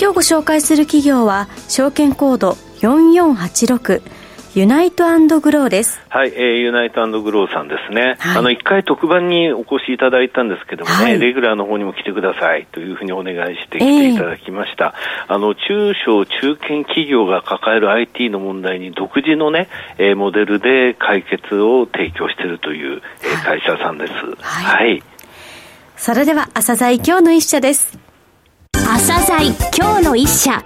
今日ご紹介する企業は証券コード4486ユナイトグローです。はい、えー、ユナイトグローさんですね。はい、あの、一回特番にお越しいただいたんですけどもね、はい、レギュラーの方にも来てくださいというふうにお願いして来ていただきました。えー、あの、中小中堅企業が抱える IT の問題に独自のね、えー、モデルで解決を提供しているという、えー、会社さんです。はい。はい、それでは、朝鮮今日の一社です。朝鮮今日の一社。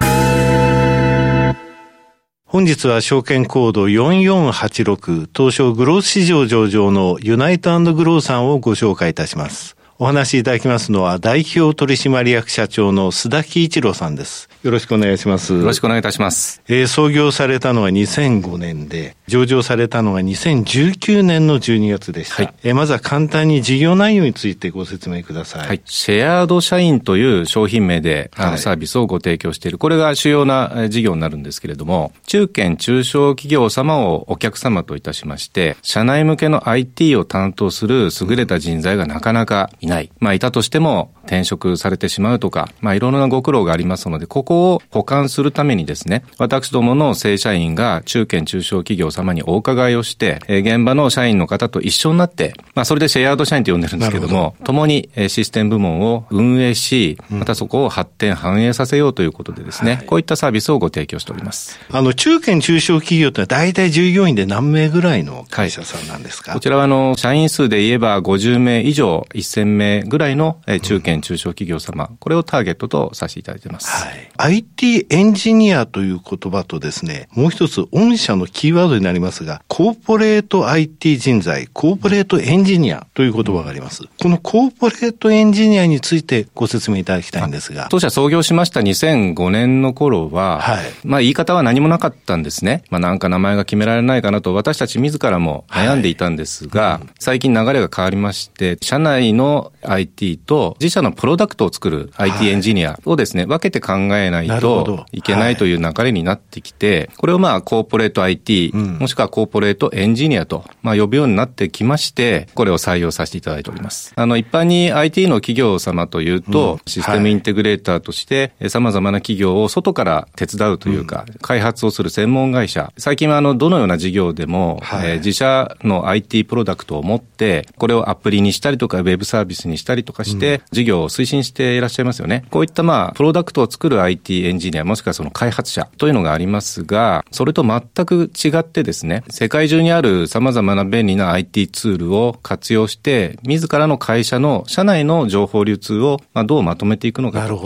本日は証券コード4486東証グロース市場上場のユナイトグローさんをご紹介いたします。お話しいただきますのは代表取締役社長の須田喜一郎さんです。よろしくお願いします。よろしくお願いいたします。えー、創業されたのは2005年で、上場されたのが2019年の12月でした。はい、えー、まずは簡単に事業内容についてご説明ください。はい。シェアード社員という商品名で、あの、サービスをご提供している。これが主要な事業になるんですけれども、中堅中小企業様をお客様といたしまして、社内向けの IT を担当する優れた人材がなかなかいない。まあ、いたとしても転職されてしまうとか、まあ、いろいろなご苦労がありますので、ここを補完するためにですね、私どもの正社員が中堅中小企業様にお伺いをして、え現場の社員の方と一緒になって、まあ、それでシェアード社員と呼んでるんですけども、ど。共にシステム部門を運営し、またそこを発展、反映させようということでですね、はい、こういったサービスをご提供しております。あの、中堅中小企業って大体従業員で何名ぐらいの会社さんなんですか、はい、こちらはあの、社員数で言えば50名以上、1000名ぐらいの中堅中小企業様、これをターゲットとさせていただいてます。はい。IT エンジニアという言葉とですね、もう一つ、御社のキーワードになりますが、コーポレート IT 人材、コーポレートエンジニアという言葉があります。このコーポレートエンジニアについてご説明いただきたいんですが。当社創業しました2005年の頃は、はい、まあ言い方は何もなかったんですね。まあなんか名前が決められないかなと私たち自らも悩んでいたんですが、はいうん、最近流れが変わりまして、社内の IT と自社のプロダクトを作る IT エンジニアをですね、分けて考えないといけないという流れになってきて、これをまあコーポレート IT、もしくはコーポレートエンジニアと、まあ、呼ぶようになってきまして、これを採用させていただいております。あの、一般に IT の企業様というと、システムインテグレーターとして、様々な企業を外から手伝うというか、開発をする専門会社。最近はあの、どのような事業でも、え自社の IT プロダクトを持って、これをアプリにしたりとか、ウェブサービスにしたりとかして、事業を推進していらっしゃいますよね。こういったまあ、プロダクトを作る IT エンジニア、もしくはその開発者というのがありますが、それと全く違ってですね、世界中にある様々な便利な IT ツールを活用して、自らの会社の社内の情報流通をどうまとめていくのかと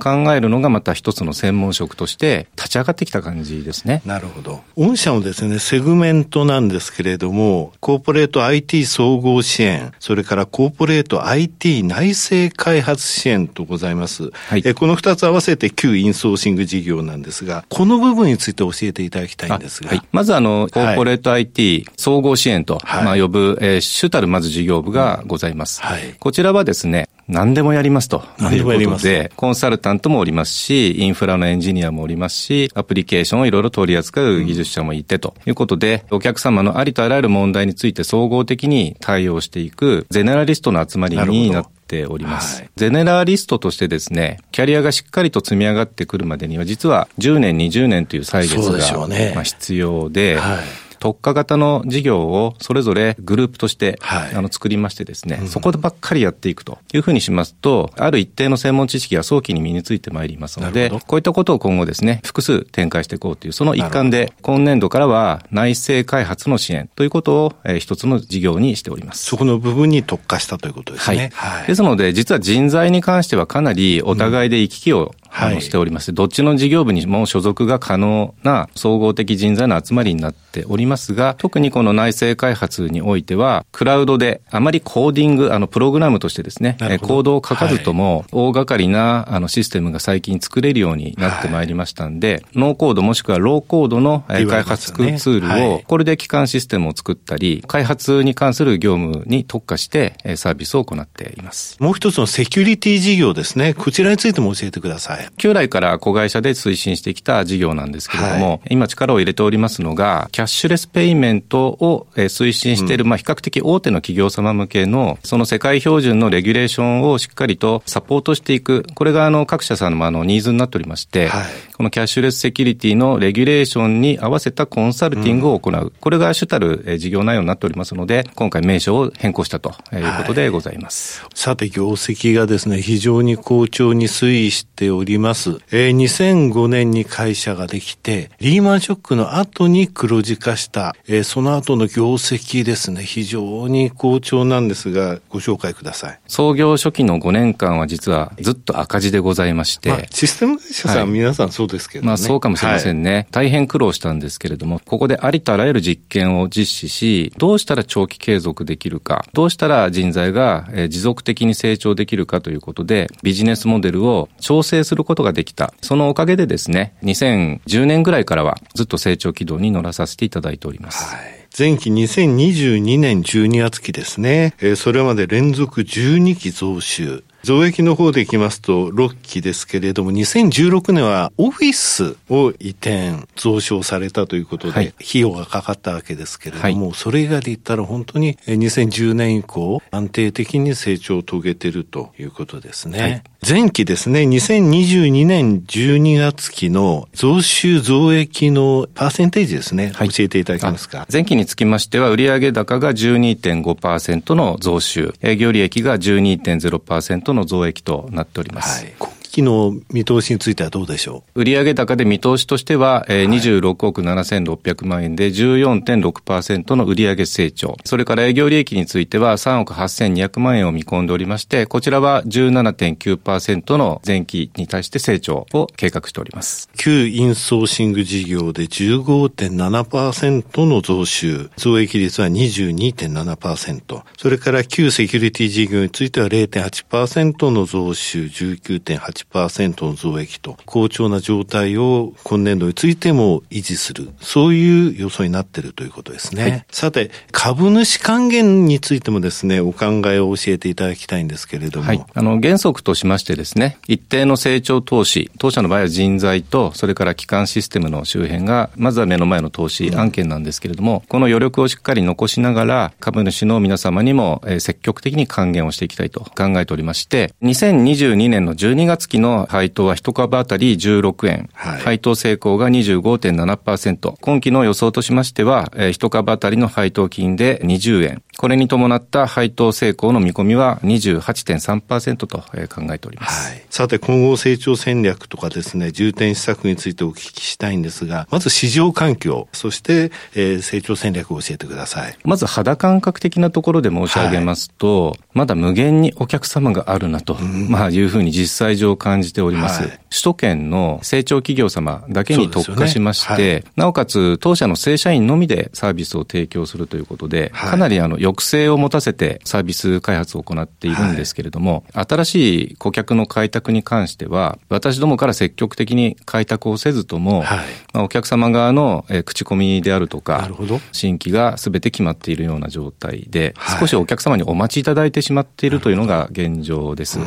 考えるのがまた一つの専門職として立ち上がってきた感じですね。なるほど。御社のですね、セグメントなんですけれども、コーポレート IT 総合支援、それからコーポレート IT 内製開発支援とございます。はい、えこの二つ合わせて旧インソーシング事業なんですが、この部分について教えていただきたいんですが。はい、まずあの、コーポレート IT 総合支援と、はい、まあ呼ぶ、えー、主たるまず事業部がございます。はい、こちらはですね、何でもやりますと。何でもやります。で、コンサルタントもおりますし、インフラのエンジニアもおりますし、アプリケーションをいろいろ取り扱う技術者もいてということで、お客様のありとあらゆる問題について総合的に対応していくゼネラリストの集まりになっております。はい、ゼネラリストとしてですね、キャリアがしっかりと積み上がってくるまでには、実は10年、20年という歳月が、ね、まあ必要で、はい特化型の事業をそれぞれグループとして、はい、あの作りましてですね、うん、そこでばっかりやっていくというふうにしますと、ある一定の専門知識が早期に身についてまいりますので、こういったことを今後ですね、複数展開していこうという、その一環で、今年度からは内製開発の支援ということを、えー、一つの事業にしております。そこの部分に特化したということですね。はい。はい、ですので、実は人材に関してはかなりお互いで行き来をあのしておりまして、どっちの事業部にも所属が可能な総合的人材の集まりになっておりますが、特にこの内製開発においては、クラウドであまりコーディング、あの、プログラムとしてですね、コードを書かずとも、大掛かりなあのシステムが最近作れるようになってまいりましたんで、ノーコードもしくはローコードの開発ツールを、これで基幹システムを作ったり、開発に関する業務に特化してサービスを行っています。もう一つのセキュリティ事業ですね。こちらについても教えてください。旧来から子会社で推進してきた事業なんですけれども、はい、今力を入れておりますのが、キャッシュレスペイメントを推進している、うん、まあ比較的大手の企業様向けの、その世界標準のレギュレーションをしっかりとサポートしていく。これがあの各社さんのあのニーズになっておりまして、はい、このキャッシュレスセキュリティのレギュレーションに合わせたコンサルティングを行う。うん、これが主たる事業内容になっておりますので、今回名称を変更したということでございます。はい、さて、業績がですね、非常に好調に推移しております。えー、2005年に会社ができて、リーマンショックの後に黒字化した、えー、その後の業績ですね、非常に好調なんですが、ご紹介ください。創業初期の5年間は実はずっと赤字でございまして。まあ、システム会社さん、はい、皆さんそうですけどね。まあそうかもしれませんね、はい、大変苦労したんですけれども、ここでありとあらゆる実験を実施し、どうしたら長期継続できるか、どうしたら人材が持続的に成長できるかということで、ビジネスモデルを調整することができた。そのおかげでですね、2010年ぐらいからはずっと成長軌道に乗らさせていただいております。はい前期2022年12月期ですね、えー、それまで連続12期増収。増益の方でいきますと6期ですけれども、2016年はオフィスを移転、増床されたということで、費用がかかったわけですけれども、はい、それ以外で言ったら本当に2010年以降、安定的に成長を遂げているということですね。はい前期ですね、2022年12月期の増収増益のパーセンテージですね、はい、教えていただけますか？前期につきましては、売上高が12.5%の増収、営業利益が12.0%の増益となっております。はい期の見通しについてはどうでしょう？売上高で見通しとしては、えー、26億7600万円で14.6%の売上成長。それから営業利益については3億8200万円を見込んでおりまして、こちらは17.9%の前期に対して成長を計画しております。旧インソーシング事業で15.7%の増収。増益率は22.7%。それから旧セキュリティ事業については0.8%の増収19.8%。1%の増益と、好調な状態を今年度についても維持する、そういう予想になっているということですね。はい、さて、株主還元についてもですね、お考えを教えていただきたいんですけれども。はい。あの、原則としましてですね、一定の成長投資、当社の場合は人材と、それから基幹システムの周辺が、まずは目の前の投資案件なんですけれども、うん、この余力をしっかり残しながら、株主の皆様にも、え積極的に還元をしていきたいと考えておりまして、2022年の12月期の配当は1株当たり16円、はい、配当成功が25.7%、今期の予想としましては、1株当たりの配当金で20円、これに伴った配当成功の見込みは28.3%と考えております。はい、さて、今後成長戦略とかですね、重点施策についてお聞きしたいんですが、まず市場環境、そして、えー、成長戦略を教えてください。まず肌感覚的なところで申し上げますと、はい、まだ無限にお客様があるなと、うん、まあいうふうに実際上感じております。はい、首都圏の成長企業様だけに特化しまして、ね、なおかつ当社の正社員のみでサービスを提供するということで、かなりあの抑制を持たせてサービス開発を行っているんですけれども、はい、新しい顧客の開拓に関しては、私どもから積極的に開拓をせずとも、はい、まあ、お客様側の、え口コミであるとか、新規が全て決まっているような状態で、少しお客様にお待ちいただいてしまっているというのが現状です。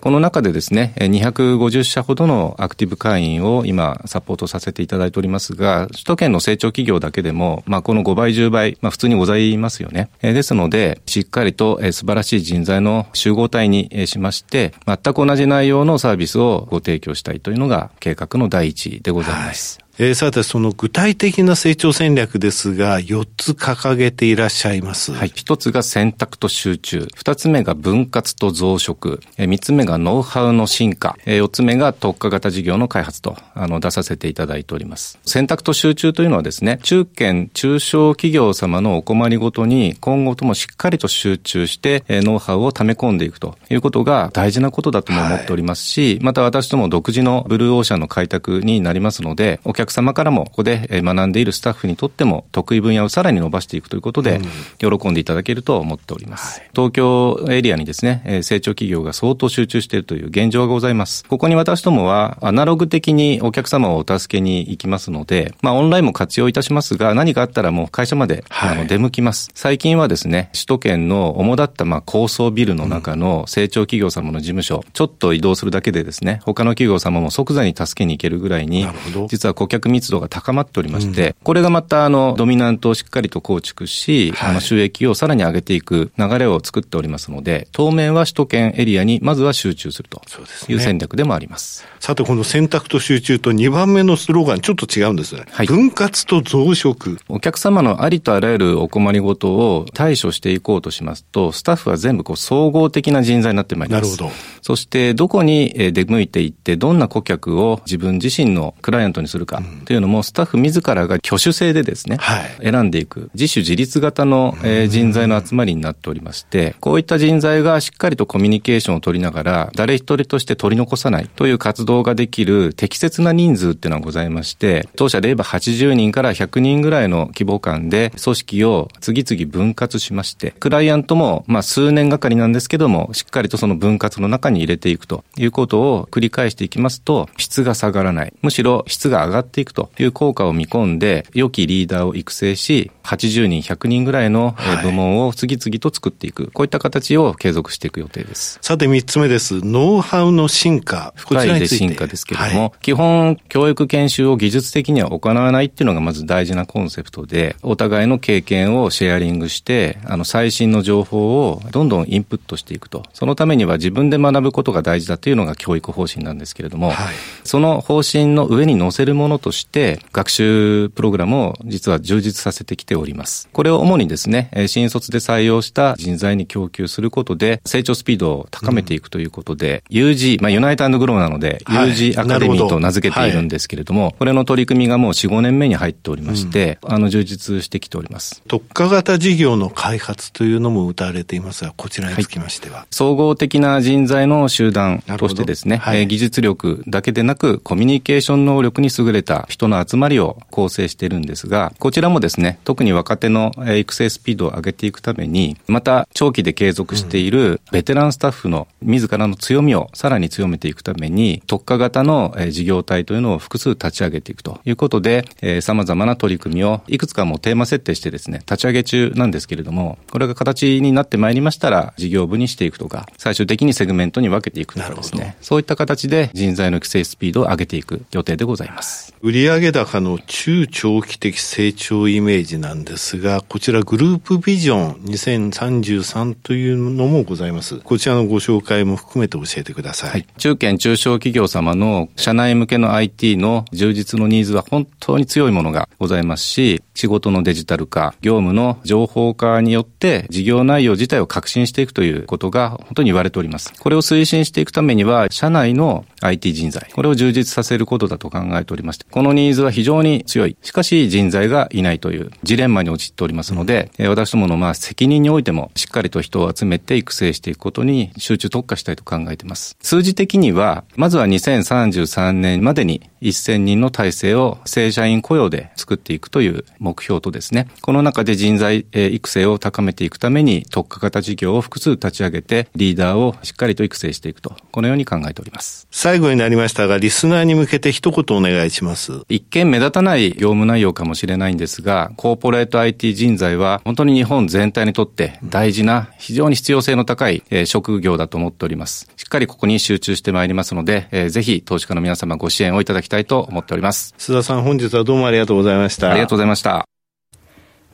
この中でですね、250社ほどのアクティブ会員を今サポートさせていただいておりますが、首都圏の成長企業だけでも、まあ、この5倍、10倍、まあ、普通にございますよね。ですので、しっかりと素晴らしい人材の集合体にしまして、全く同じ内容のサービスをご提供したいというのが計画の第一でございます。はいえー、さて、その具体的な成長戦略ですが、4つ掲げていらっしゃいます。はい。1つが選択と集中。2つ目が分割と増殖。えー、3つ目がノウハウの進化。えー、4つ目が特化型事業の開発と、あの、出させていただいております。選択と集中というのはですね、中堅、中小企業様のお困りごとに今後ともしっかりと集中して、えー、ノウハウを溜め込んでいくということが大事なことだとも思っておりますし、はい、また私ども独自のブルーオーシャンの開拓になりますので、お客様からもここで学んでいるスタッフにとっても得意分野をさらに伸ばしていくということで、喜んでいただけると思っております。はい、東京エリアにですね、成長企業が相当集中しているという現状がございます。ここに私どもはアナログ的にお客様をお助けに行きますので、まあオンラインも活用いたしますが、何かあったらもう会社まで、あの出向きます。最近はですね、首都圏の主だったまあ高層ビルの中の成長企業様の事務所、ちょっと移動するだけでですね、他の企業様も即座に助けに行けるぐらいに、実は顧客密度が高まっておりまして、うん、これがまたあの、ドミナントをしっかりと構築し、はい、あの、収益をさらに上げていく流れを作っておりますので、当面は首都圏エリアにまずは集中するという戦略でもあります。すね、さて、この選択と集中と2番目のスローガン、ちょっと違うんですね。はい、分割と増殖。お客様のありとあらゆるお困りごとを対処していこうとしますと、スタッフは全部こう総合的な人材になってまいります。なるほど。そして、どこに出向いていって、どんな顧客を自分自身のクライアントにするかというのも、スタッフ自らが挙手制でですね、はい、選んでいく、自主自立型の人材の集まりになっておりまして、こういった人材がしっかりとコミュニケーションを取りながら、誰一人として取り残さないという活動ができる適切な人数っていうのはございまして、当社で言えば80人から100人ぐらいの規模感で組織を次々分割しまして、クライアントもまあ数年がかりなんですけども、しっかりとその分割の中に入れていくということを繰り返していきますと、質が下がらない。むしろ質が上がっていくという効果を見込んで、良きリーダーを育成し、80人、100人ぐらいの部門を次々と作っていく、はい、こういった形を継続していく予定です。さて3つ目です。ノウハウの進化。深いで進化ですけれども、はい、基本教育研修を技術的には行わないっていうのがまず大事なコンセプトで、お互いの経験をシェアリングして、あの最新の情報をどんどんインプットしていくと。そのためには自分で学ぶことが大事だというのが教育方針なんですけれども、はい、その方針の上に乗せるものとして、学習プログラムを実は充実させてきております。これを主にですね、新卒で採用した人材に供給することで、成長スピードを高めていくということで、うん、UG、まあユナイトグローなので、はい、UG アカデミーと名付けているんですけれども、はい、これの取り組みがもう4、5年目に入っておりまして、うん、あの、充実してきております。特化型事業の開発というのも謳われていますが、こちらにつきましては。はい、総合的な人材の集団としてですね、はい、技術力だけでなく、コミュニケーション能力に優れた人の集まりを構成しているんですが、こちらもですね、特に若手の育成スピードを上げていくために、また長期で継続しているベテランスタッフの自らの強みをさらに強めていくために、特化型の事業体というのを複数立ち上げていくということで、様々な取り組みをいくつかもテーマ設定してですね、立ち上げ中なんですけれども、これが形になってまいりましたら、事業部にしていくとか、最終的にセグメントに分けていくとかですね、そういった形で人材の育成スピードを上げていく予定でございます。売上高の中長期的成長イメージなんですが、こちらグループビジョン2033というのもございます。こちらのご紹介も含めて教えてください。はい、中堅中小企業様の社内向けの IT の充実のニーズは本当に強いものがございますし、仕事のデジタル化、業務の情報化によって事業内容自体を革新していくということが本当に言われております。これを推進していくためには、社内の IT 人材、これを充実させることだと考えておりまして、このニーズは非常に強い。しかし人材がいないというジレンマに陥っておりますので、うん、私どものまあ責任においてもしっかりと人を集めて育成していくことに集中特化したいと考えています。数字的には、まずは2033年までに1000人の体制を正社員雇用で作っていくという目標とですね、この中で人材育成を高めていくために特化型事業を複数立ち上げてリーダーをしっかりと育成していくと、このように考えております。最後になりましたが、リスナーに向けて一言お願いします。一見目立たない業務内容かもしれないんですが、コーポレート IT 人材は本当に日本全体にとって大事な、非常に必要性の高い職業だと思っております。しっかりここに集中してまいりますので、ぜひ投資家の皆様ご支援をいただきたいと思っております。須田さん本日はどうもありがとうございました。ありがとうございました。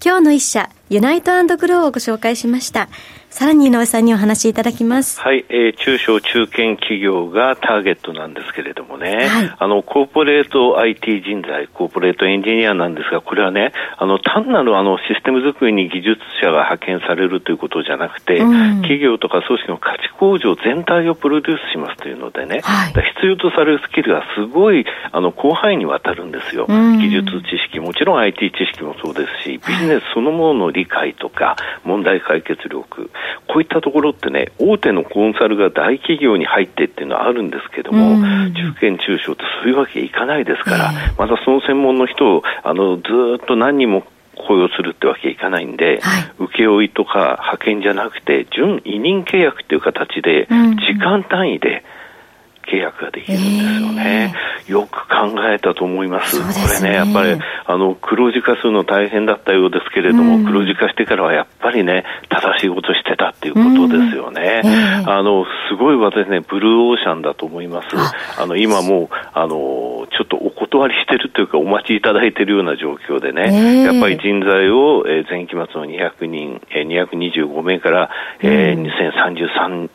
今日の一社、ユナイトグローをご紹介しました。さらに井上さんにお話しいただきます。はい、えー、中小中堅企業がターゲットなんですけれどもね、はい、あの、コーポレート IT 人材、コーポレートエンジニアなんですが、これはね、あの、単なるあの、システム作りに技術者が派遣されるということじゃなくて、うん、企業とか組織の価値向上全体をプロデュースしますというのでね、はい、必要とされるスキルがすごい、あの、広範囲にわたるんですよ。うん、技術知識、もちろん IT 知識もそうですし、ビジネスそのものの理解とか、問題解決力、こういったところってね、大手のコンサルが大企業に入ってっていうのはあるんですけども、中堅中小ってそういうわけいかないですから、またその専門の人をあのずっと何人も雇用するってわけいかないんで、はい、請負とか派遣じゃなくて、準委任契約っていう形で、時間単位で、契約ができるんですよね。えー、よく考えたと思います。すね、これね、やっぱり、あの、黒字化するの大変だったようですけれども、うん、黒字化してからはやっぱりね、正しいことしてたっていうことですよね。うんえー、あの、すごい私ね、ブルーオーシャンだと思います。あの、今もう、あの、ちょっとお断りしてるというか、お待ちいただいているような状況でね、えー、やっぱり人材を、えー、前期末の200人、えー、225名から、えー、2033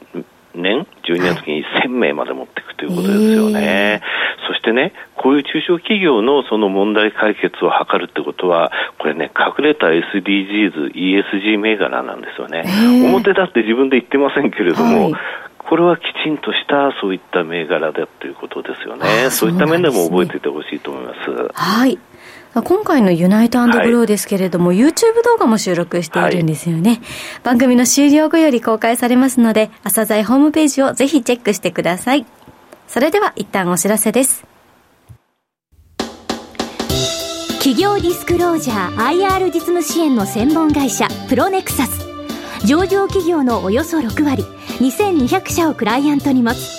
年、12年の時に1000名まで持っていくということですよね。そしてね、こういう中小企業のその問題解決を図るってことは、これね、隠れた SDGs、ESG 銘柄なんですよね。表だって自分で言ってませんけれども、はいこれはきちんとしたそういった銘柄だということですよね。そういった面でも覚えていてほしいと思います。はい。今回のユナイトグローですけれども、はい、YouTube 動画も収録しているんですよね、はい、番組の終了後より公開されますので、朝鮮ホームページをぜひチェックしてください。それでは一旦お知らせです。企業ディスクロージャー IR 実務支援の専門会社プロネクサス。上場企業のおよそ6割2200社をクライアントに持つ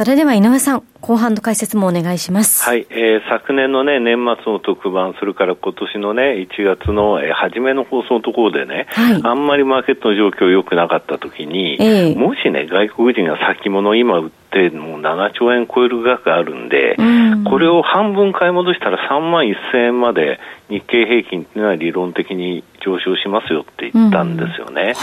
それでは井上さん、後半の解説もお願いします。はい、えー、昨年のね、年末の特番、それから今年のね、1月の、えー、初めの放送のところでね、はい、あんまりマーケットの状況良くなかったときに、えー、もしね、外国人が先物今売ってもう7兆円超える額あるんで、うん、これを半分買い戻したら3万1000円まで日経平均っていうのは理論的に上昇しますよって言ったんですよね、うん。はい、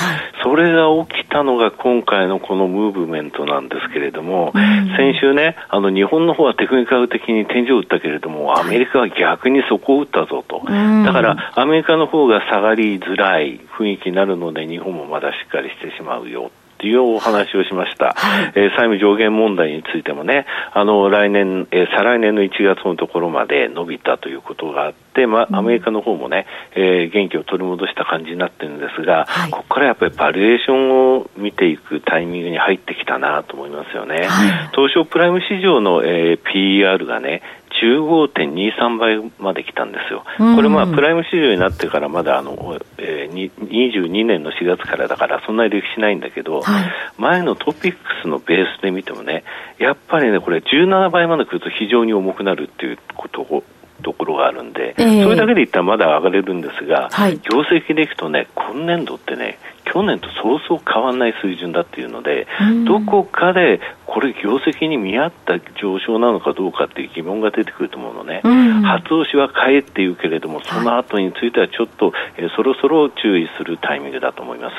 それが起きたのが今回のこのムーブメントなんですけれども、うん、先週ね、あの日本の方はテクニカル的に天井を打ったけれども、アメリカは逆にそこを打ったぞと、だからアメリカの方が下がりづらい雰囲気になるので、日本もまだしっかりしてしまうよ。っていうお話をしました、はい、えー、債務上限問題についてもね、あの来年、えー、再来年の1月のところまで伸びたということがあって、まあ、アメリカの方もね、えー、元気を取り戻した感じになってるんですが、はい、ここからやっぱりバリエーションを見ていくタイミングに入ってきたなと思いますよね。はい、東証プライム市場の、えー、PER がね、15.23倍まで来たんですよ、これ、まあ、プライム市場になってからまだあの、えー、22年の4月からだから、そんなに歴史ないんだけど、はい、前のトピックスのベースで見てもね、やっぱりね、これ、17倍まで来ると非常に重くなるっていうことをところがあるんで、えー、それだけでいったらまだ上がれるんですが、はい、業績でいくとね、今年度ってね、去年とそうそう変わらない水準だっていうので、どこかでこれ、業績に見合った上昇なのかどうかっていう疑問が出てくると思うのね、初押しは買えっていうけれども、その後についてはちょっと、えー、そろそろ注意するタイミングだと思います。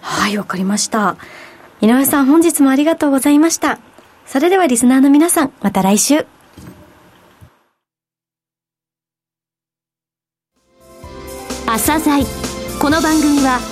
はい、わかりました。井上さん、本日もありがとうございました。それではリスナーの皆さん、また来週。朝鮮この番組は